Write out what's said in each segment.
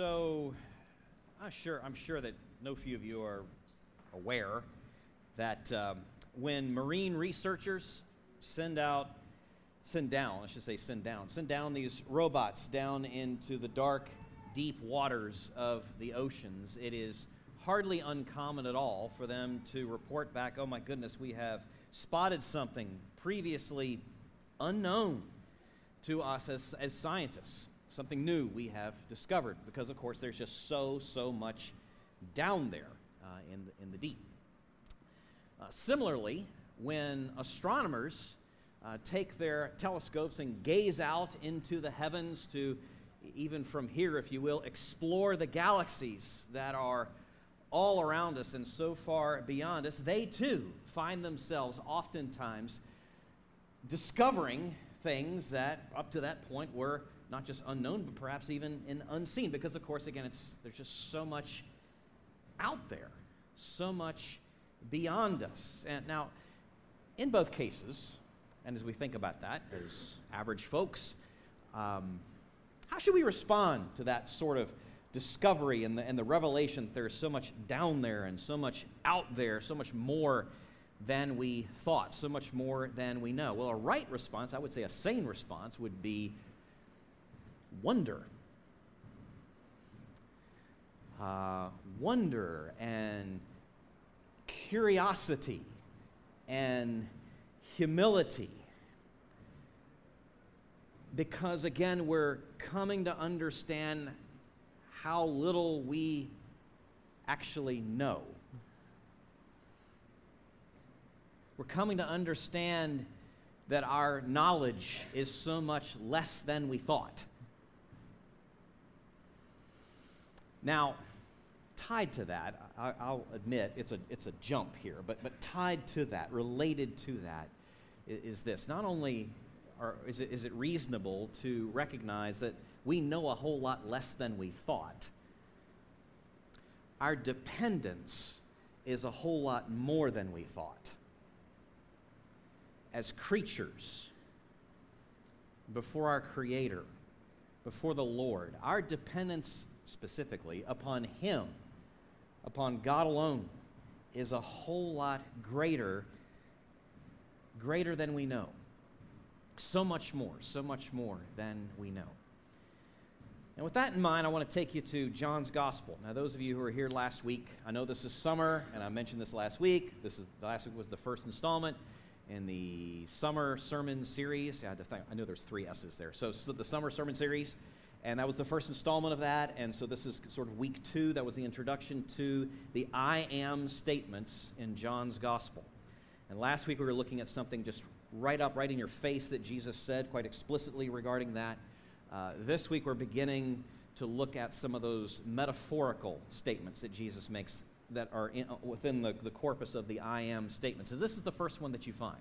So, I'm sure, I'm sure that no few of you are aware that um, when marine researchers send out, send down, I should say send down, send down these robots down into the dark, deep waters of the oceans, it is hardly uncommon at all for them to report back, oh my goodness, we have spotted something previously unknown to us as, as scientists, something new we have discovered, because of course there's just so, so much down there uh, in, the, in the deep. Uh, similarly, when astronomers uh, take their telescopes and gaze out into the heavens to, even from here, if you will, explore the galaxies that are all around us and so far beyond us, they too find themselves oftentimes discovering things that up to that point were not just unknown, but perhaps even in unseen. Because, of course, again, it's, there's just so much out there, so much beyond us. And now, in both cases, and as we think about that as average folks, um, how should we respond to that sort of discovery and the, and the revelation that there's so much down there and so much out there, so much more than we thought, so much more than we know. Well, a right response, I would say a sane response, would be wonder. Uh, wonder and curiosity and humility. Because again, we're coming to understand how little we actually know. We're coming to understand that our knowledge is so much less than we thought. Now, tied to that, I, will admit it's a, it's a jump here, but, but tied to that, related to that, is, is this. Not only are, is, it, is it reasonable to recognize that we know a whole lot less than we thought. Our dependence is a whole lot more than we thought. As creatures, before our Creator, before the Lord, our dependence specifically upon Him, upon God alone, is a whole lot greater, greater than we know. So much more, so much more than we know. And with that in mind, I want to take you to John's Gospel. Now, those of you who were here last week, I know this is summer, and I mentioned this last week. This is last week was the first installment in the summer sermon series. I, had to think, I know there's three S's there. So, so the summer sermon series, and that was the first installment of that. And so this is sort of week two. That was the introduction to the I am statements in John's Gospel. And last week we were looking at something just right up, right in your face that Jesus said quite explicitly regarding that. Uh, this week, we're beginning to look at some of those metaphorical statements that Jesus makes that are in, uh, within the, the corpus of the I am statements. So, this is the first one that you find.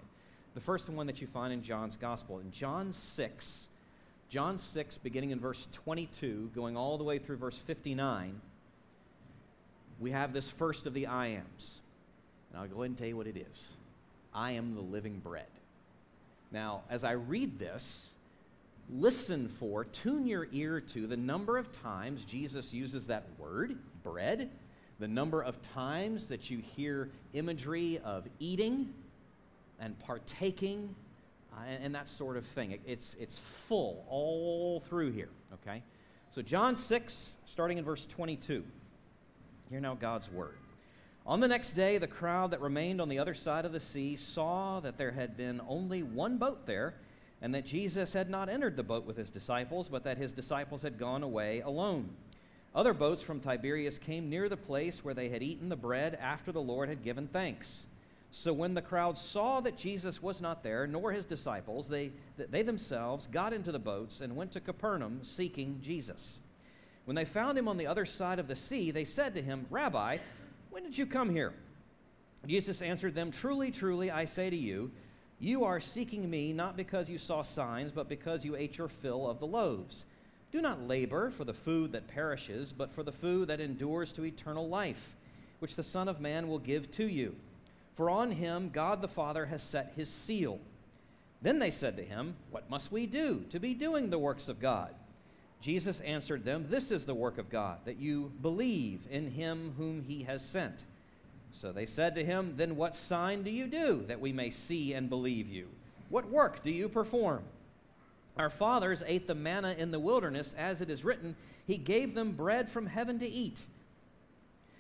The first one that you find in John's Gospel. In John 6, John 6, beginning in verse 22, going all the way through verse 59, we have this first of the I ams. And I'll go ahead and tell you what it is I am the living bread. Now, as I read this, listen for, tune your ear to the number of times Jesus uses that word, bread, the number of times that you hear imagery of eating and partaking uh, and, and, that sort of thing. It, it's, it's full all through here, okay? So, John 6, starting in verse 22. Hear now God's word. On the next day, the crowd that remained on the other side of the sea saw that there had been only one boat there and that Jesus had not entered the boat with his disciples, but that his disciples had gone away alone. Other boats from Tiberias came near the place where they had eaten the bread after the Lord had given thanks. So when the crowd saw that Jesus was not there, nor his disciples, they, they themselves got into the boats and went to Capernaum seeking Jesus. When they found him on the other side of the sea, they said to him, Rabbi, when did you come here? Jesus answered them, Truly, truly, I say to you, you are seeking me not because you saw signs, but because you ate your fill of the loaves. Do not labor for the food that perishes, but for the food that endures to eternal life, which the Son of Man will give to you. For on him God the Father has set his seal. Then they said to him, What must we do to be doing the works of God? Jesus answered them, This is the work of God, that you believe in him whom he has sent. So they said to him, Then what sign do you do that we may see and believe you? What work do you perform? Our fathers ate the manna in the wilderness, as it is written, He gave them bread from heaven to eat.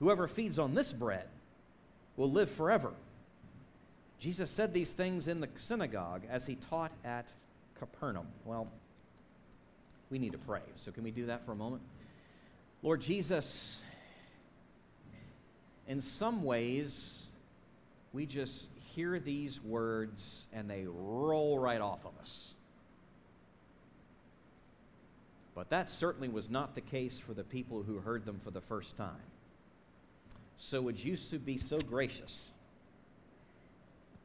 Whoever feeds on this bread will live forever. Jesus said these things in the synagogue as he taught at Capernaum. Well, we need to pray. So, can we do that for a moment? Lord Jesus, in some ways, we just hear these words and they roll right off of us. But that certainly was not the case for the people who heard them for the first time. So, would you be so gracious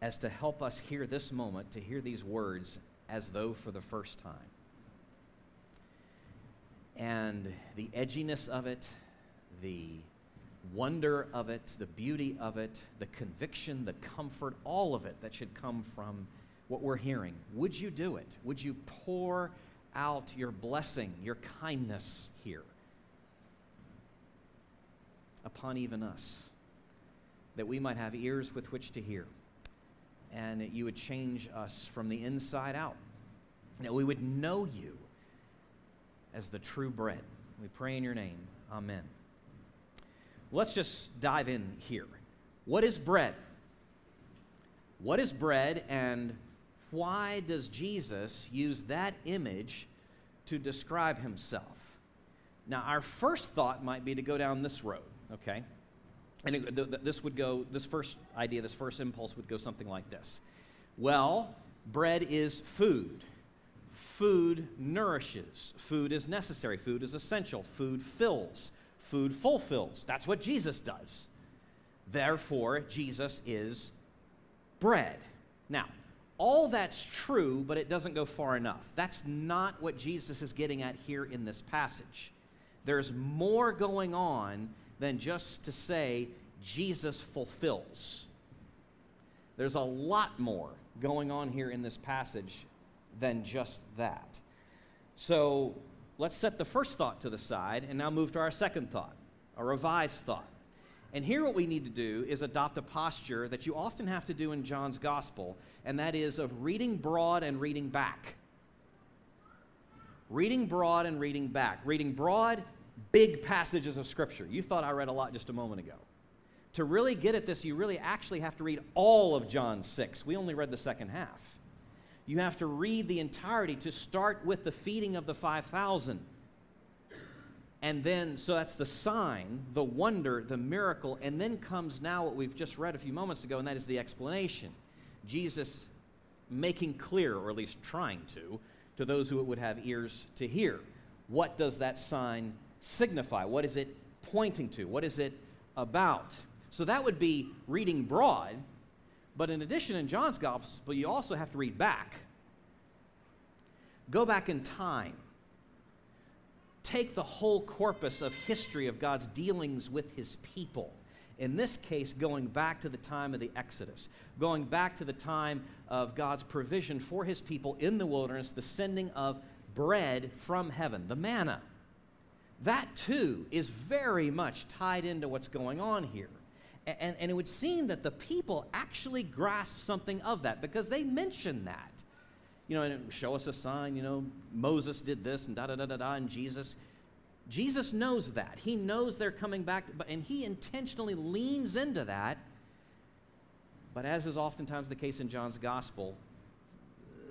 as to help us hear this moment, to hear these words as though for the first time? and the edginess of it, the wonder of it, the beauty of it, the conviction, the comfort, all of it that should come from what we're hearing. Would you do it? Would you pour out your blessing, your kindness here upon even us, that we might have ears with which to hear, and that you would change us from the inside out, that we would know you as the true bread. We pray in your name. Amen. Let's just dive in here. What is bread? What is bread, and why does Jesus use that image to describe himself? Now, our first thought might be to go down this road, okay? And it, th- th- this would go, this first idea, this first impulse would go something like this. Well, bread is food food nourishes, food is necessary, food is essential, food fills, food fulfills. That's what Jesus does. Therefore, Jesus is bread. Now, all that's true, but it doesn't go far enough. That's not what Jesus is getting at here in this passage. There's more going on than just to say Jesus fulfills. There's a lot more going on here in this passage than just that. So let's set the first thought to the side and now move to our second thought, a revised thought. And here, what we need to do is adopt a posture that you often have to do in John's gospel, and that is of reading broad and reading back. Reading broad and reading back. Reading broad, big passages of Scripture. You thought I read a lot just a moment ago. To really get at this, you really actually have to read all of John 6. We only read the second half. You have to read the entirety to start with the feeding of the 5,000 and then, so that's the sign, the wonder, the miracle, and then comes now what we've just read a few moments ago, and that is the explanation. Jesus making clear, or at least trying to, to those who would have ears to hear. What does that sign signify? What is it pointing to? What is it about? So that would be reading broad, but in addition, in John's gospel, you also have to read back. Go back in time take the whole corpus of history of God's dealings with his people. In this case, going back to the time of the Exodus, going back to the time of God's provision for his people in the wilderness, the sending of bread from heaven, the manna. That too is very much tied into what's going on here. And, and, it would seem that the people actually grasp something of that because they mention that you know, and show us a sign, you know, Moses did this and da da da da da, and Jesus. Jesus knows that. He knows they're coming back, and he intentionally leans into that. But as is oftentimes the case in John's gospel,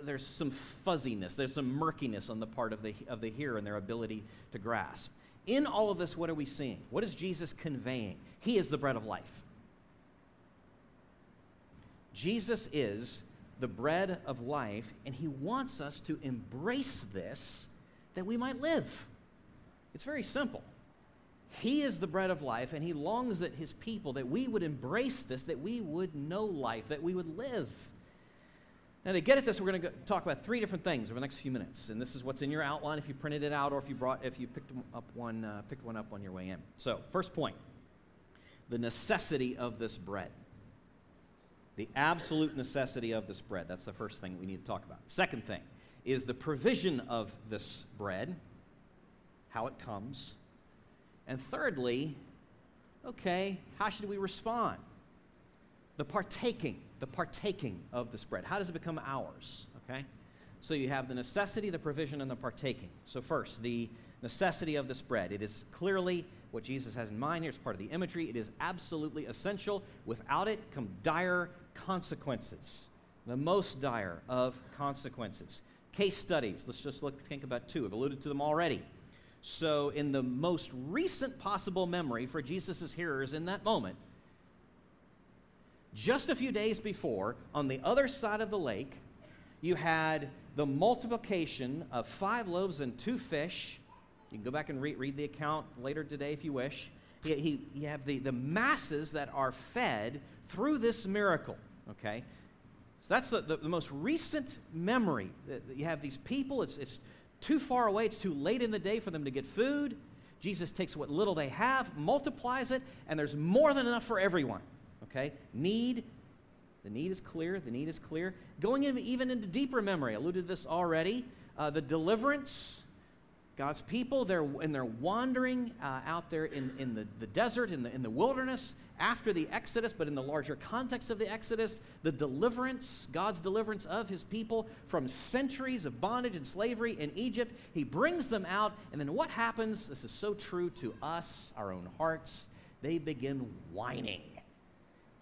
there's some fuzziness, there's some murkiness on the part of the, of the hearer and their ability to grasp. In all of this, what are we seeing? What is Jesus conveying? He is the bread of life. Jesus is the bread of life, and He wants us to embrace this that we might live. It's very simple. He is the bread of life, and He longs that His people, that we would embrace this, that we would know life, that we would live. Now, to get at this, we're going to talk about three different things over the next few minutes, and this is what's in your outline if you printed it out or if you brought, if you picked up one, uh, picked one up on your way in. So, first point: the necessity of this bread. The absolute necessity of this bread. That's the first thing we need to talk about. Second thing is the provision of this bread, how it comes. And thirdly, okay, how should we respond? The partaking, the partaking of this bread. How does it become ours? Okay? So you have the necessity, the provision, and the partaking. So, first, the necessity of this bread. It is clearly what Jesus has in mind here. It's part of the imagery. It is absolutely essential. Without it come dire consequences, the most dire of consequences. Case studies, let's just look, think about two. I've alluded to them already. So, in the most recent possible memory for Jesus' hearers in that moment, just a few days before, on the other side of the lake, you had the multiplication of five loaves and two fish. You can go back and re- read the account later today if you wish. He, he, you have the, the masses that are fed through this miracle, okay? So that's the, the, the most recent memory. You have these people, it's, it's too far away, it's too late in the day for them to get food. Jesus takes what little they have, multiplies it, and there's more than enough for everyone, okay? Need, the need is clear, the need is clear. Going in, even into deeper memory, I alluded to this already. Uh, the deliverance, God's people, they're, and they're wandering uh, out there in, in the, the desert, in the, in the wilderness, after the Exodus, but in the larger context of the Exodus, the deliverance, God's deliverance of his people from centuries of bondage and slavery in Egypt. He brings them out, and then what happens? This is so true to us, our own hearts. They begin whining,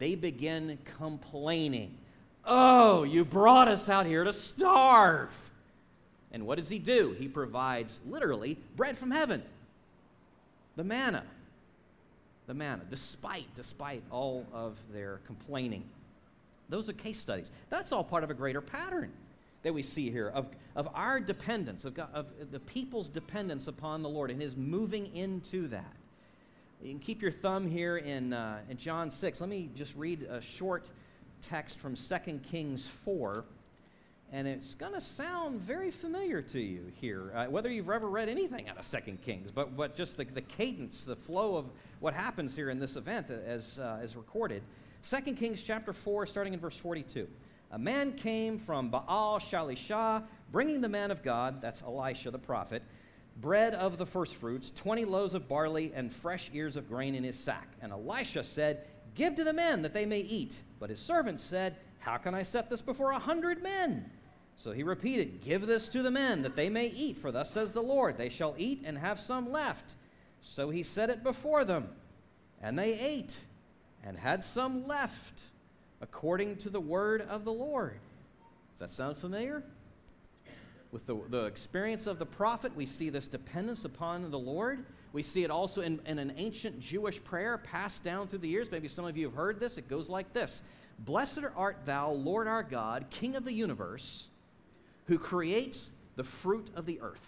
they begin complaining. Oh, you brought us out here to starve. And what does he do? He provides literally bread from heaven, the manna the manna, despite, despite all of their complaining. Those are case studies. That's all part of a greater pattern that we see here of, of our dependence, of, God, of the people's dependence upon the Lord and his moving into that. You can keep your thumb here in, uh, in John 6. Let me just read a short text from 2 Kings 4 and it's going to sound very familiar to you here, uh, whether you've ever read anything out of Second Kings, but, but just the, the cadence, the flow of what happens here in this event as, uh, as recorded. Second Kings chapter 4, starting in verse 42. A man came from Baal Shalishah, bringing the man of God, that's Elisha the prophet, bread of the firstfruits, 20 loaves of barley, and fresh ears of grain in his sack. And Elisha said, Give to the men that they may eat. But his servants said, How can I set this before a hundred men? So he repeated, Give this to the men, that they may eat, for thus says the Lord, they shall eat and have some left. So he set it before them, and they ate and had some left, according to the word of the Lord. Does that sound familiar? With the, the experience of the prophet, we see this dependence upon the Lord. We see it also in, in an ancient Jewish prayer passed down through the years. Maybe some of you have heard this. It goes like this Blessed art thou, Lord our God, King of the universe who creates the fruit of the earth.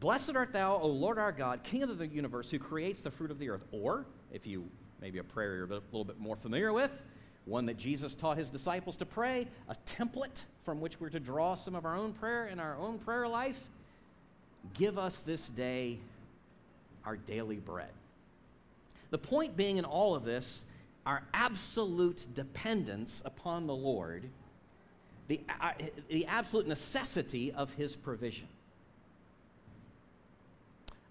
Blessed art thou, O Lord our God, King of the universe, who creates the fruit of the earth. Or, if you maybe a prayer you're a little bit more familiar with, one that Jesus taught his disciples to pray, a template from which we're to draw some of our own prayer in our own prayer life. Give us this day our daily bread. The point being in all of this our absolute dependence upon the Lord, the, uh, the absolute necessity of His provision.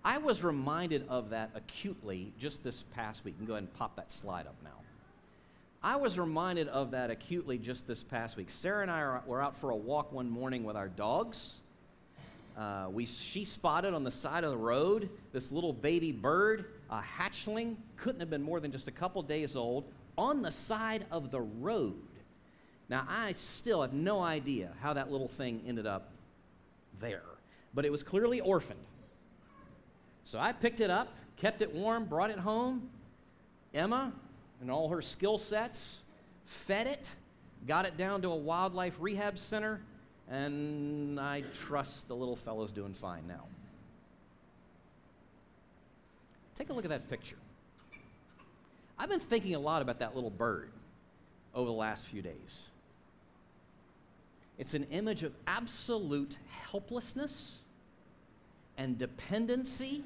I was reminded of that acutely just this past week. You can go ahead and pop that slide up now. I was reminded of that acutely just this past week. Sarah and I are, were out for a walk one morning with our dogs. Uh, we, she spotted on the side of the road this little baby bird, a hatchling, couldn't have been more than just a couple days old, on the side of the road. Now, I still have no idea how that little thing ended up there, but it was clearly orphaned. So I picked it up, kept it warm, brought it home. Emma and all her skill sets fed it, got it down to a wildlife rehab center, and I trust the little fellow's doing fine now. Take a look at that picture. I've been thinking a lot about that little bird over the last few days. It's an image of absolute helplessness and dependency,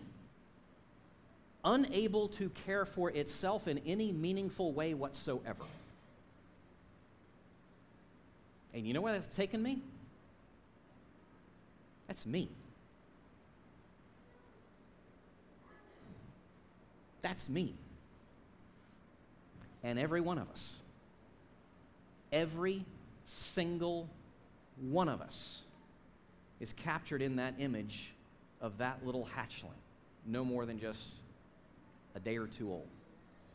unable to care for itself in any meaningful way whatsoever. And you know where that's taken me? That's me. That's me. And every one of us, every single one of us is captured in that image of that little hatchling, no more than just a day or two old.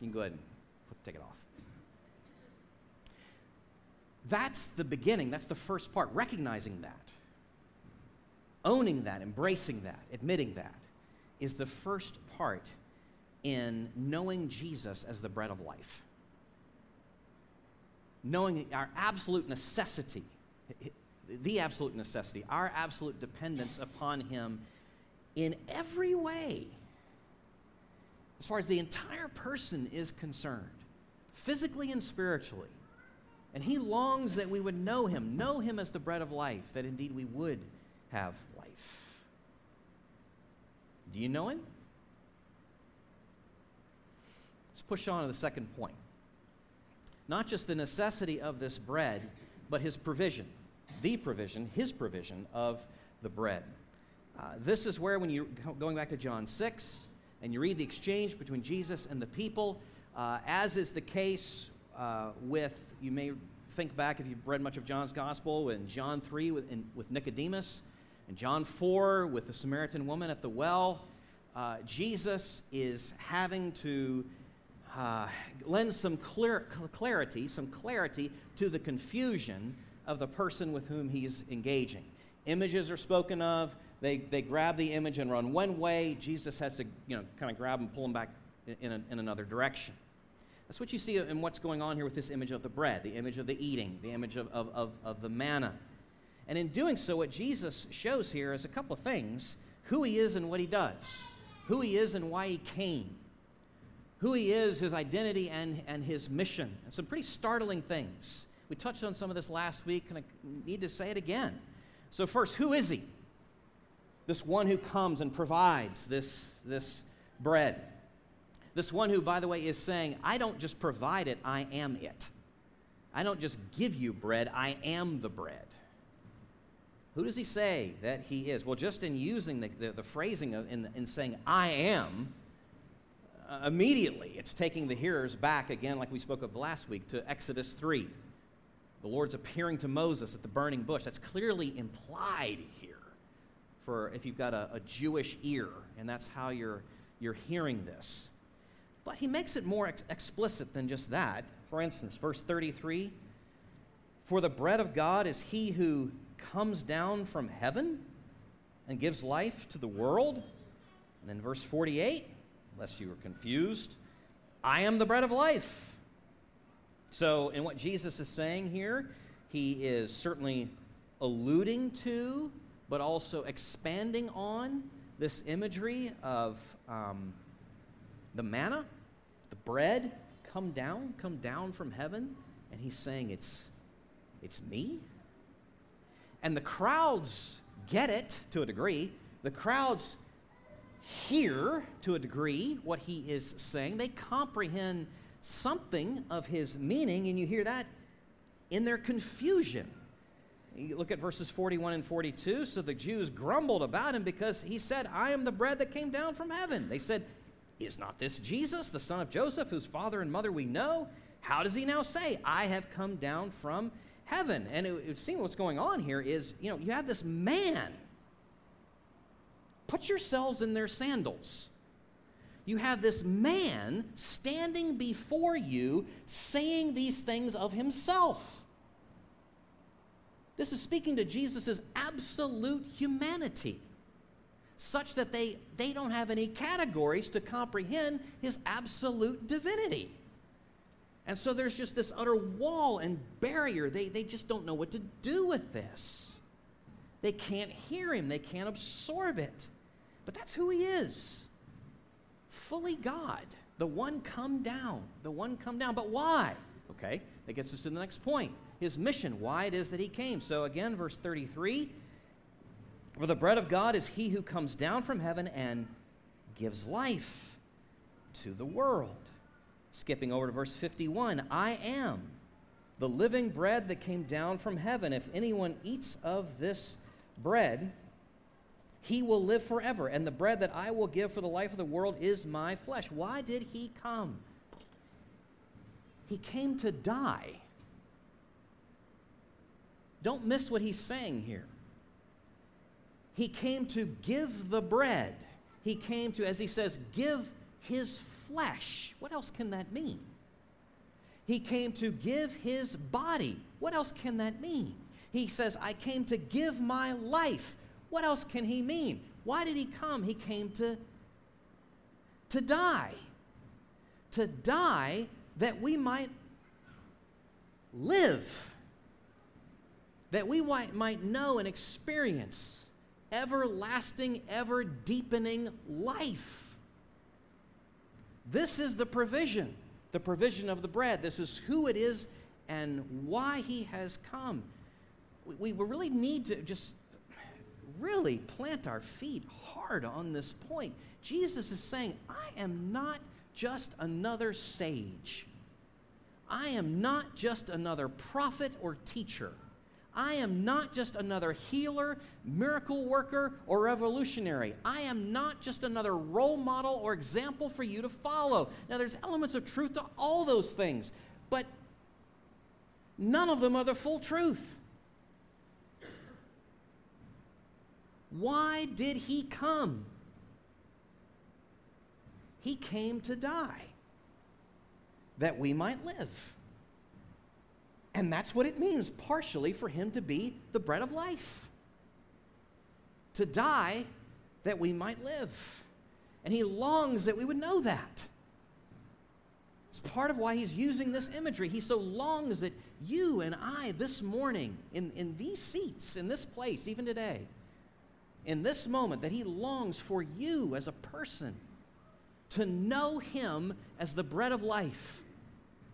You can go ahead and put, take it off. That's the beginning. That's the first part, recognizing that owning that, embracing that, admitting that, is the first part in knowing Jesus as the bread of life. Knowing our absolute necessity, the absolute necessity, our absolute dependence upon Him in every way, as far as the entire person is concerned, physically and spiritually. And He longs that we would know Him, know Him as the bread of life, that indeed we would have life. do you know him? Let's push on to the second point. Not just the necessity of this bread, but his provision, the provision, his provision of the bread. Uh, this is where, when you're going back to John 6, and you read the exchange between Jesus and the people, uh, as is the case uh, with, you may think back if you've read much of John's gospel, in John 3 with, in, with Nicodemus, and John 4, with the Samaritan woman at the well, uh, Jesus is having to uh, lend some clear, clarity, some clarity to the confusion of the person with whom he's engaging. Images are spoken of. They, they grab the image and run one way. Jesus has to, you know, kind of grab and pull them back in, a, in another direction. That's what you see in what's going on here with this image of the bread, the image of the eating, the image of, of, of, of the manna. And in doing so, what Jesus shows here is a couple of things who he is and what he does, who he is and why he came, who he is, his identity, and, and his mission. And some pretty startling things. We touched on some of this last week, and I need to say it again. So, first, who is he? This one who comes and provides this, this bread. This one who, by the way, is saying, I don't just provide it, I am it. I don't just give you bread, I am the bread. Who does he say that he is? Well, just in using the, the, the phrasing of, in, in saying, I am, uh, immediately it's taking the hearers back again, like we spoke of last week, to Exodus 3. The Lord's appearing to Moses at the burning bush. That's clearly implied here for if you've got a, a Jewish ear, and that's how you're, you're hearing this. But he makes it more ex- explicit than just that. For instance, verse 33 For the bread of God is he who comes down from heaven and gives life to the world. And then verse 48, lest you were confused, I am the bread of life. So, in what Jesus is saying here, he is certainly alluding to but also expanding on this imagery of um, the manna, the bread, come down, come down from heaven. And he's saying, It's, it's me. And the crowds get it to a degree. The crowds hear to a degree what he is saying. They comprehend something of his meaning, and you hear that in their confusion. You look at verses 41 and 42. So the Jews grumbled about him because he said, I am the bread that came down from heaven. They said, Is not this Jesus, the son of Joseph, whose father and mother we know? How does he now say, I have come down from heaven? And it, it seems what's going on here is, you know, you have this man. Put yourselves in their sandals. You have this man standing before you saying these things of himself. This is speaking to Jesus' absolute humanity, such that they, they don't have any categories to comprehend his absolute divinity. And so there's just this utter wall and barrier. They, they just don't know what to do with this. They can't hear him, they can't absorb it. But that's who he is fully God, the one come down, the one come down. But why? Okay, that gets us to the next point his mission, why it is that he came. So again, verse 33 For the bread of God is he who comes down from heaven and gives life to the world. Skipping over to verse 51 I am the living bread that came down from heaven. If anyone eats of this bread, he will live forever. And the bread that I will give for the life of the world is my flesh. Why did he come? He came to die. Don't miss what he's saying here. He came to give the bread. He came to, as he says, give his flesh. What else can that mean? He came to give his body. What else can that mean? He says, I came to give my life. What else can he mean? Why did he come? He came to, to die. To die that we might live that we might, know and experience everlasting, ever deepening life. This is the provision, the provision of the bread. This is who it is and why he has come. We really need to just really plant our feet hard on this point. Jesus is saying, I am not just another sage. I am not just another prophet or teacher. I am not just another healer, miracle worker, or revolutionary. I am not just another role model or example for you to follow. Now, there's elements of truth to all those things, but none of them are the full truth. Why did he come? He came to die that we might live. And that's what it means, partially, for him to be the bread of life. To die that we might live. And he longs that we would know that. It's part of why he's using this imagery. He so longs that you and I, this morning, in, in these seats, in this place, even today, in this moment, that he longs for you as a person to know him as the bread of life,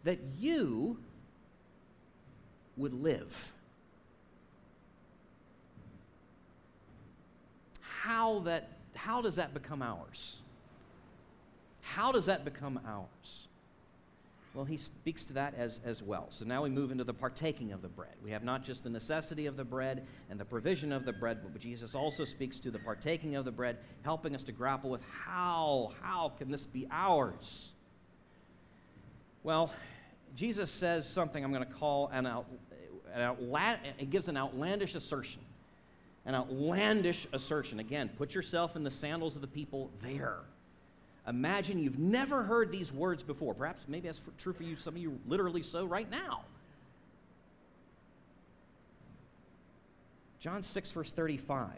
that you would live. How, that, how does that become ours? How does that become ours? Well, he speaks to that as, as well. So now we move into the partaking of the bread. We have not just the necessity of the bread and the provision of the bread, but Jesus also speaks to the partaking of the bread, helping us to grapple with how, how can this be ours? Well, Jesus says something I'm going to call an, out, outla- it gives an outlandish assertion. An outlandish assertion. Again, put yourself in the sandals of the people there. Imagine you've never heard these words before. Perhaps maybe that's true for you, some of you literally so right now. John 6, verse 35.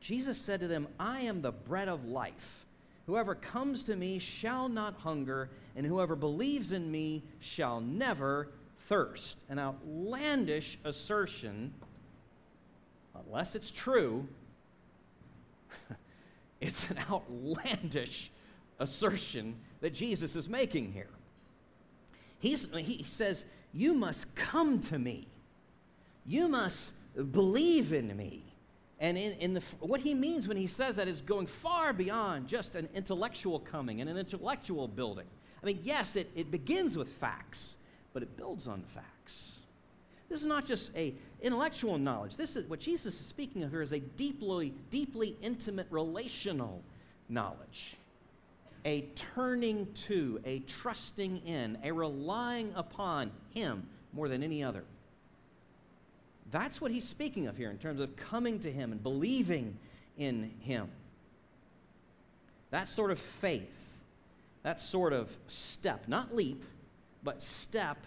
Jesus said to them, I am the bread of life. Whoever comes to me shall not hunger, and whoever believes in me shall never thirst. An outlandish assertion, unless it's true, it's an outlandish assertion that Jesus is making here. He's, he says, You must come to me. You must believe in me. And in, in the, what he means when he says that is going far beyond just an intellectual coming and an intellectual building. I mean, yes, it, it begins with facts, but it builds on facts. This is not just a intellectual knowledge. This is what Jesus is speaking of here is a deeply, deeply intimate relational knowledge. A turning to, a trusting in, a relying upon Him more than any other. That's what he's speaking of here in terms of coming to Him and believing in Him. That sort of faith, that sort of step, not leap, but step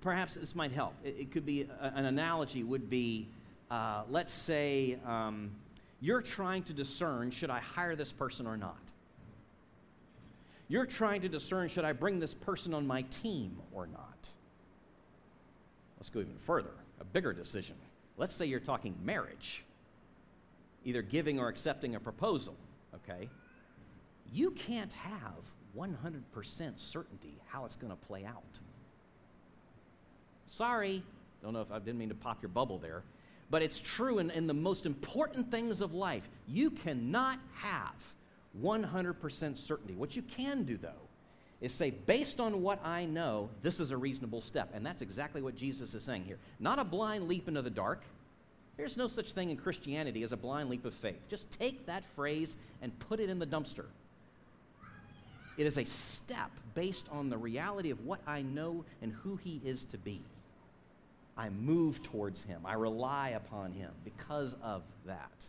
perhaps this might help. It, it could be a, an analogy would be, uh, let's say um, you're trying to discern should I hire this person or not. You're trying to discern should I bring this person on my team or not. Let's go even further, a bigger decision. Let's say you're talking marriage, either giving or accepting a proposal, okay? You can't have 100% certainty how it's going to play out. Sorry. Don't know if I didn't mean to pop your bubble there. But it's true in, in the most important things of life. You cannot have 100% certainty. What you can do, though, is say, based on what I know, this is a reasonable step. And that's exactly what Jesus is saying here. Not a blind leap into the dark. There's no such thing in Christianity as a blind leap of faith. Just take that phrase and put it in the dumpster. It is a step based on the reality of what I know and who He is to be. I move towards him. I rely upon him because of that.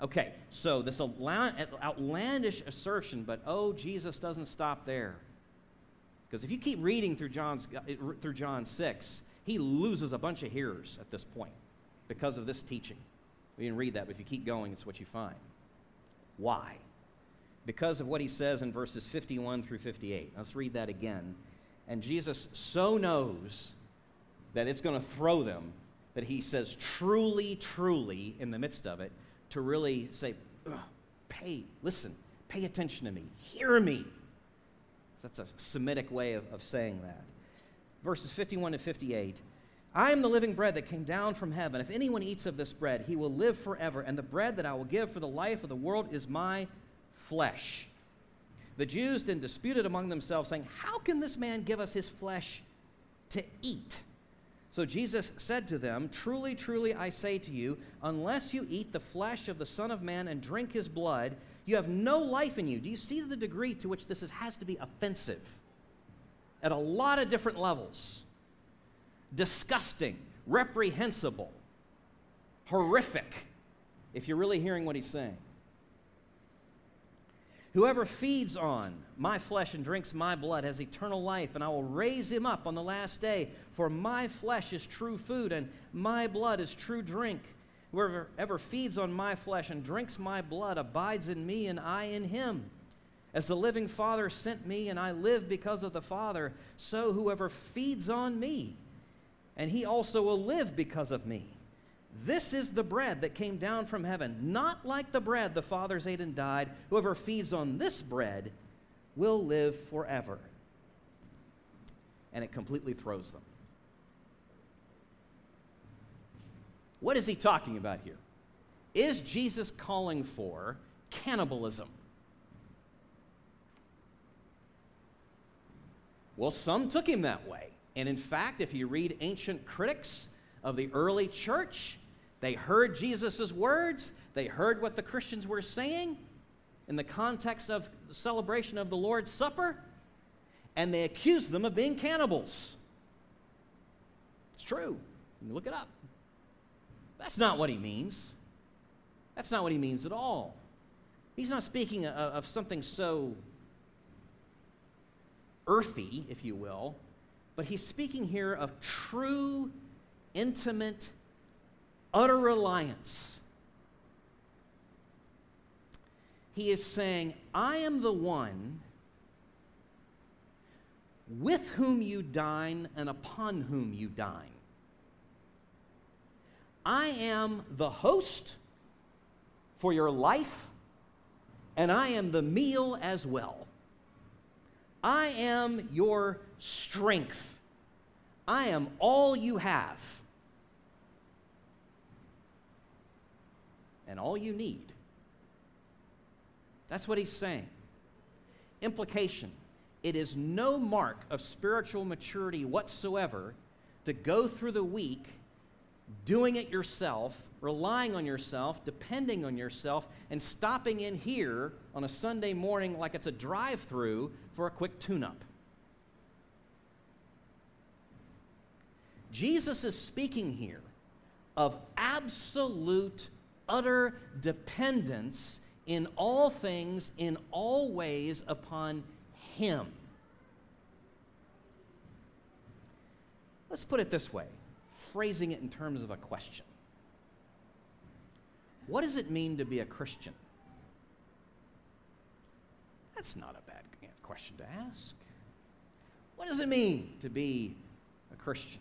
Okay, so this outlandish assertion, but oh, Jesus doesn't stop there. Because if you keep reading through, John's, uh, through John 6, he loses a bunch of hearers at this point because of this teaching. We didn't read that, but if you keep going, it's what you find. Why? Because of what he says in verses 51 through 58. Let's read that again. And Jesus so knows that it's going to throw them, that he says, truly, truly, in the midst of it, to really say, pay, listen, pay attention to me, hear me. That's a Semitic way of, of saying that. Verses 51 to 58. I am the living bread that came down from heaven. If anyone eats of this bread, he will live forever. And the bread that I will give for the life of the world is my flesh. The Jews then disputed among themselves, saying, How can this man give us his flesh to eat? So Jesus said to them, Truly, truly, I say to you, unless you eat the flesh of the Son of Man and drink his blood, you have no life in you. Do you see the degree to which this is, has to be offensive? At a lot of different levels disgusting, reprehensible, horrific, if you're really hearing what he's saying. Whoever feeds on my flesh and drinks my blood has eternal life, and I will raise him up on the last day. For my flesh is true food, and my blood is true drink. Whoever ever feeds on my flesh and drinks my blood abides in me, and I in him. As the living Father sent me, and I live because of the Father, so whoever feeds on me, and he also will live because of me. This is the bread that came down from heaven, not like the bread the fathers ate and died. Whoever feeds on this bread will live forever. And it completely throws them. What is he talking about here? Is Jesus calling for cannibalism? Well, some took him that way. And in fact, if you read ancient critics of the early church, they heard Jesus' words, they heard what the Christians were saying in the context of the celebration of the Lord's Supper, and they accused them of being cannibals. It's true. You look it up. That's not what he means. That's not what he means at all. He's not speaking of, of something so earthy, if you will, but he's speaking here of true, intimate, utter reliance. He is saying, I am the one with whom you dine and upon whom you dine. I am the host for your life, and I am the meal as well. I am your strength. I am all you have and all you need. That's what he's saying. Implication it is no mark of spiritual maturity whatsoever to go through the week doing it yourself, relying on yourself, depending on yourself, and stopping in here on a Sunday morning like it's a drive through for a quick tune up. Jesus is speaking here of absolute, utter dependence in all things, in all ways, upon Him. Let's put it this way, phrasing it in terms of a question. What does it mean to be a Christian? That's not a bad question to ask. What does it mean to be a Christian?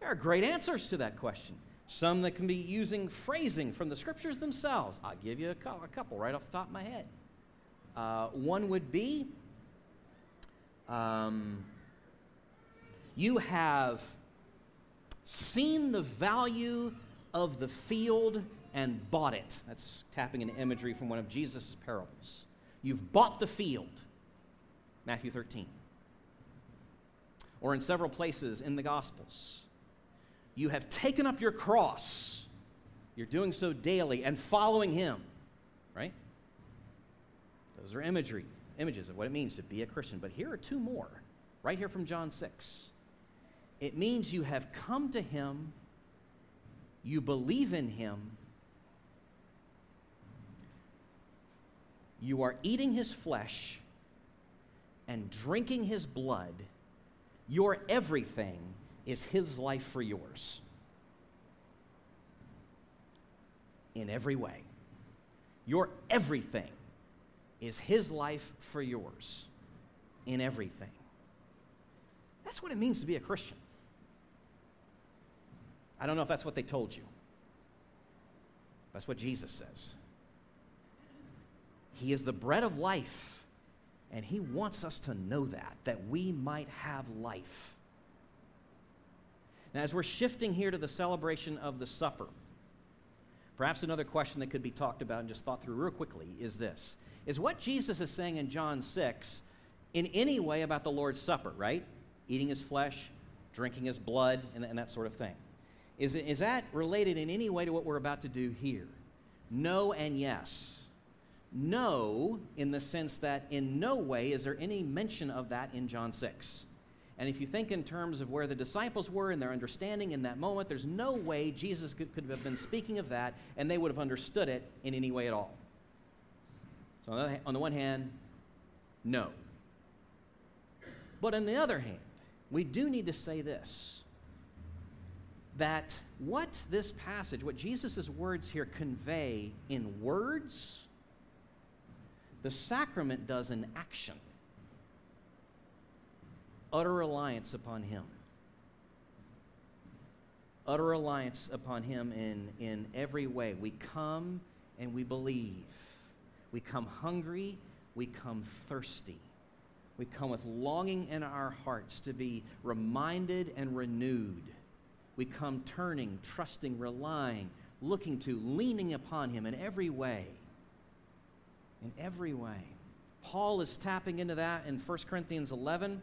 There are great answers to that question. Some that can be using phrasing from the scriptures themselves. I'll give you a, couple right off the top of my head. Uh, one would be um, you have seen the value of the field and bought it. That's tapping into imagery from one of Jesus' parables. You've bought the field, Matthew 13. Or in several places in the Gospels you have taken up your cross. You're doing so daily and following Him, right? Those are imagery, images of what it means to be a Christian. But here are two more, right here from John 6. It means you have come to Him, you believe in Him, you are eating His flesh and drinking His blood. Your everything is his life for yours. In every way. Your everything is his life for yours. In everything. That's what it means to be a Christian. I don't know if that's what they told you. That's what Jesus says. He is the bread of life, and He wants us to know that, that we might have life. Now, as we're shifting here to the celebration of the supper, perhaps another question that could be talked about and just thought through real quickly is this Is what Jesus is saying in John 6 in any way about the Lord's Supper, right? Eating his flesh, drinking his blood, and, and that sort of thing. Is, is that related in any way to what we're about to do here? No and yes. No, in the sense that in no way is there any mention of that in John 6. And if you think in terms of where the disciples were and their understanding in that moment, there's no way Jesus could, could have been speaking of that and they would have understood it in any way at all. So, on the, on the one hand, no. But on the other hand, we do need to say this that what this passage, what Jesus' words here convey in words, the sacrament does in action utter reliance upon Him. Utter reliance upon Him in, in every way. We come and we believe. We come hungry, we come thirsty. We come with longing in our hearts to be reminded and renewed. We come turning, trusting, relying, looking to, leaning upon Him in every way. In every way. Paul is tapping into that in 1 Corinthians 11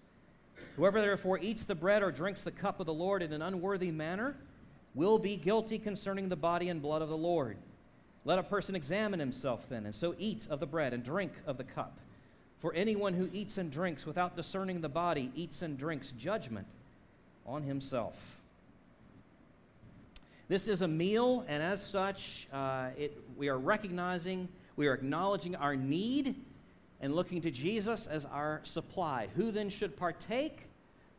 Whoever therefore eats the bread or drinks the cup of the Lord in an unworthy manner will be guilty concerning the body and blood of the Lord. Let a person examine himself then, and so eat of the bread and drink of the cup. For anyone who eats and drinks without discerning the body eats and drinks judgment on himself. This is a meal, and as such, uh, it, we are recognizing, we are acknowledging our need and looking to Jesus as our supply. Who then should partake?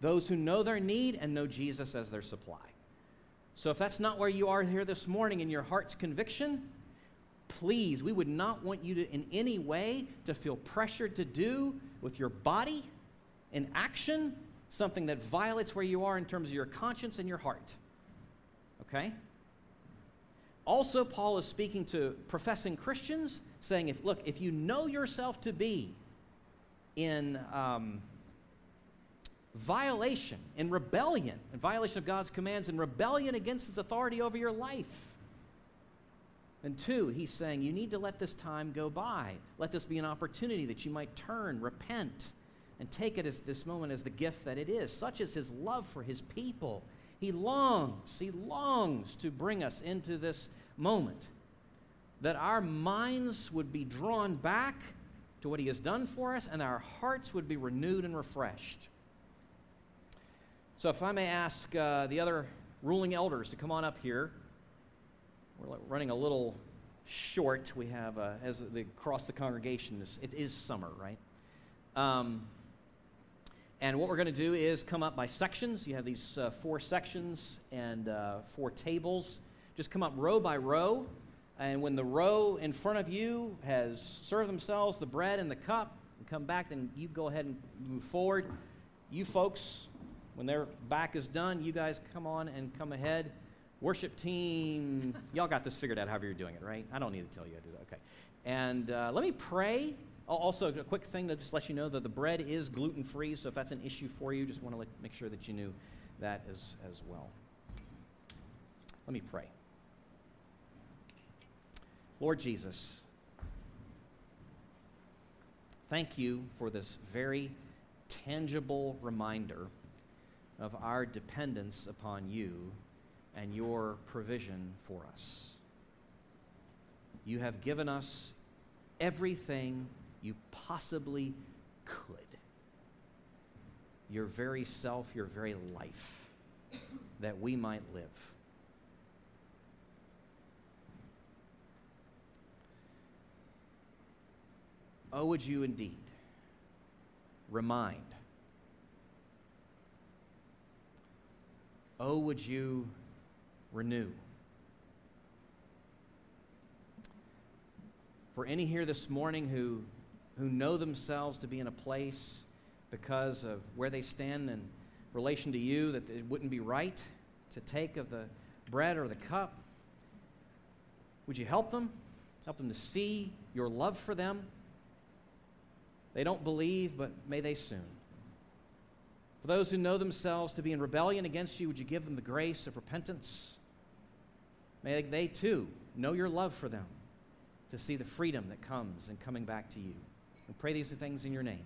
Those who know their need and know Jesus as their supply. So if that's not where you are here this morning in your heart's conviction, please, we would not want you to, in any way, to feel pressured to do with your body in action something that violates where you are in terms of your conscience and your heart. Okay? Also, Paul is speaking to professing Christians, saying, if, look, if you know yourself to be in um, violation, in rebellion, in violation of God's commands, in rebellion against his authority over your life, and two, he's saying you need to let this time go by. Let this be an opportunity that you might turn, repent, and take it as this moment as the gift that it is. Such is his love for his people. He longs, he longs to bring us into this moment that our minds would be drawn back to what he has done for us and our hearts would be renewed and refreshed. So, if I may ask uh, the other ruling elders to come on up here. We're running a little short. We have, uh, as the, across the congregation, it is summer, right? Um, and what we're going to do is come up by sections. You have these uh, four sections and uh, four tables. Just come up row by row. And when the row in front of you has served themselves the bread and the cup and come back, then you go ahead and move forward. You folks, when their back is done, you guys come on and come ahead. Worship team, y'all got this figured out however you're doing it, right? I don't need to tell you how to do that. Okay. And uh, let me pray. Also, a quick thing to just let you know that the bread is gluten free, so if that's an issue for you, just want to make sure that you knew that as, as well. Let me pray. Lord Jesus, thank you for this very tangible reminder of our dependence upon you and your provision for us. You have given us everything you possibly could. Your very self, your very life, that we might live. Oh, would you indeed remind? Oh, would you renew. For any here this morning who, who know themselves to be in a place because of where they stand in relation to you that it wouldn't be right to take of the bread or the cup, would you help them? Help them to see your love for them. They don't believe, but may they soon. For those who know themselves to be in rebellion against you, would you give them the grace of repentance? May they too know your love for them to see the freedom that comes in coming back to you. We pray these things in your name.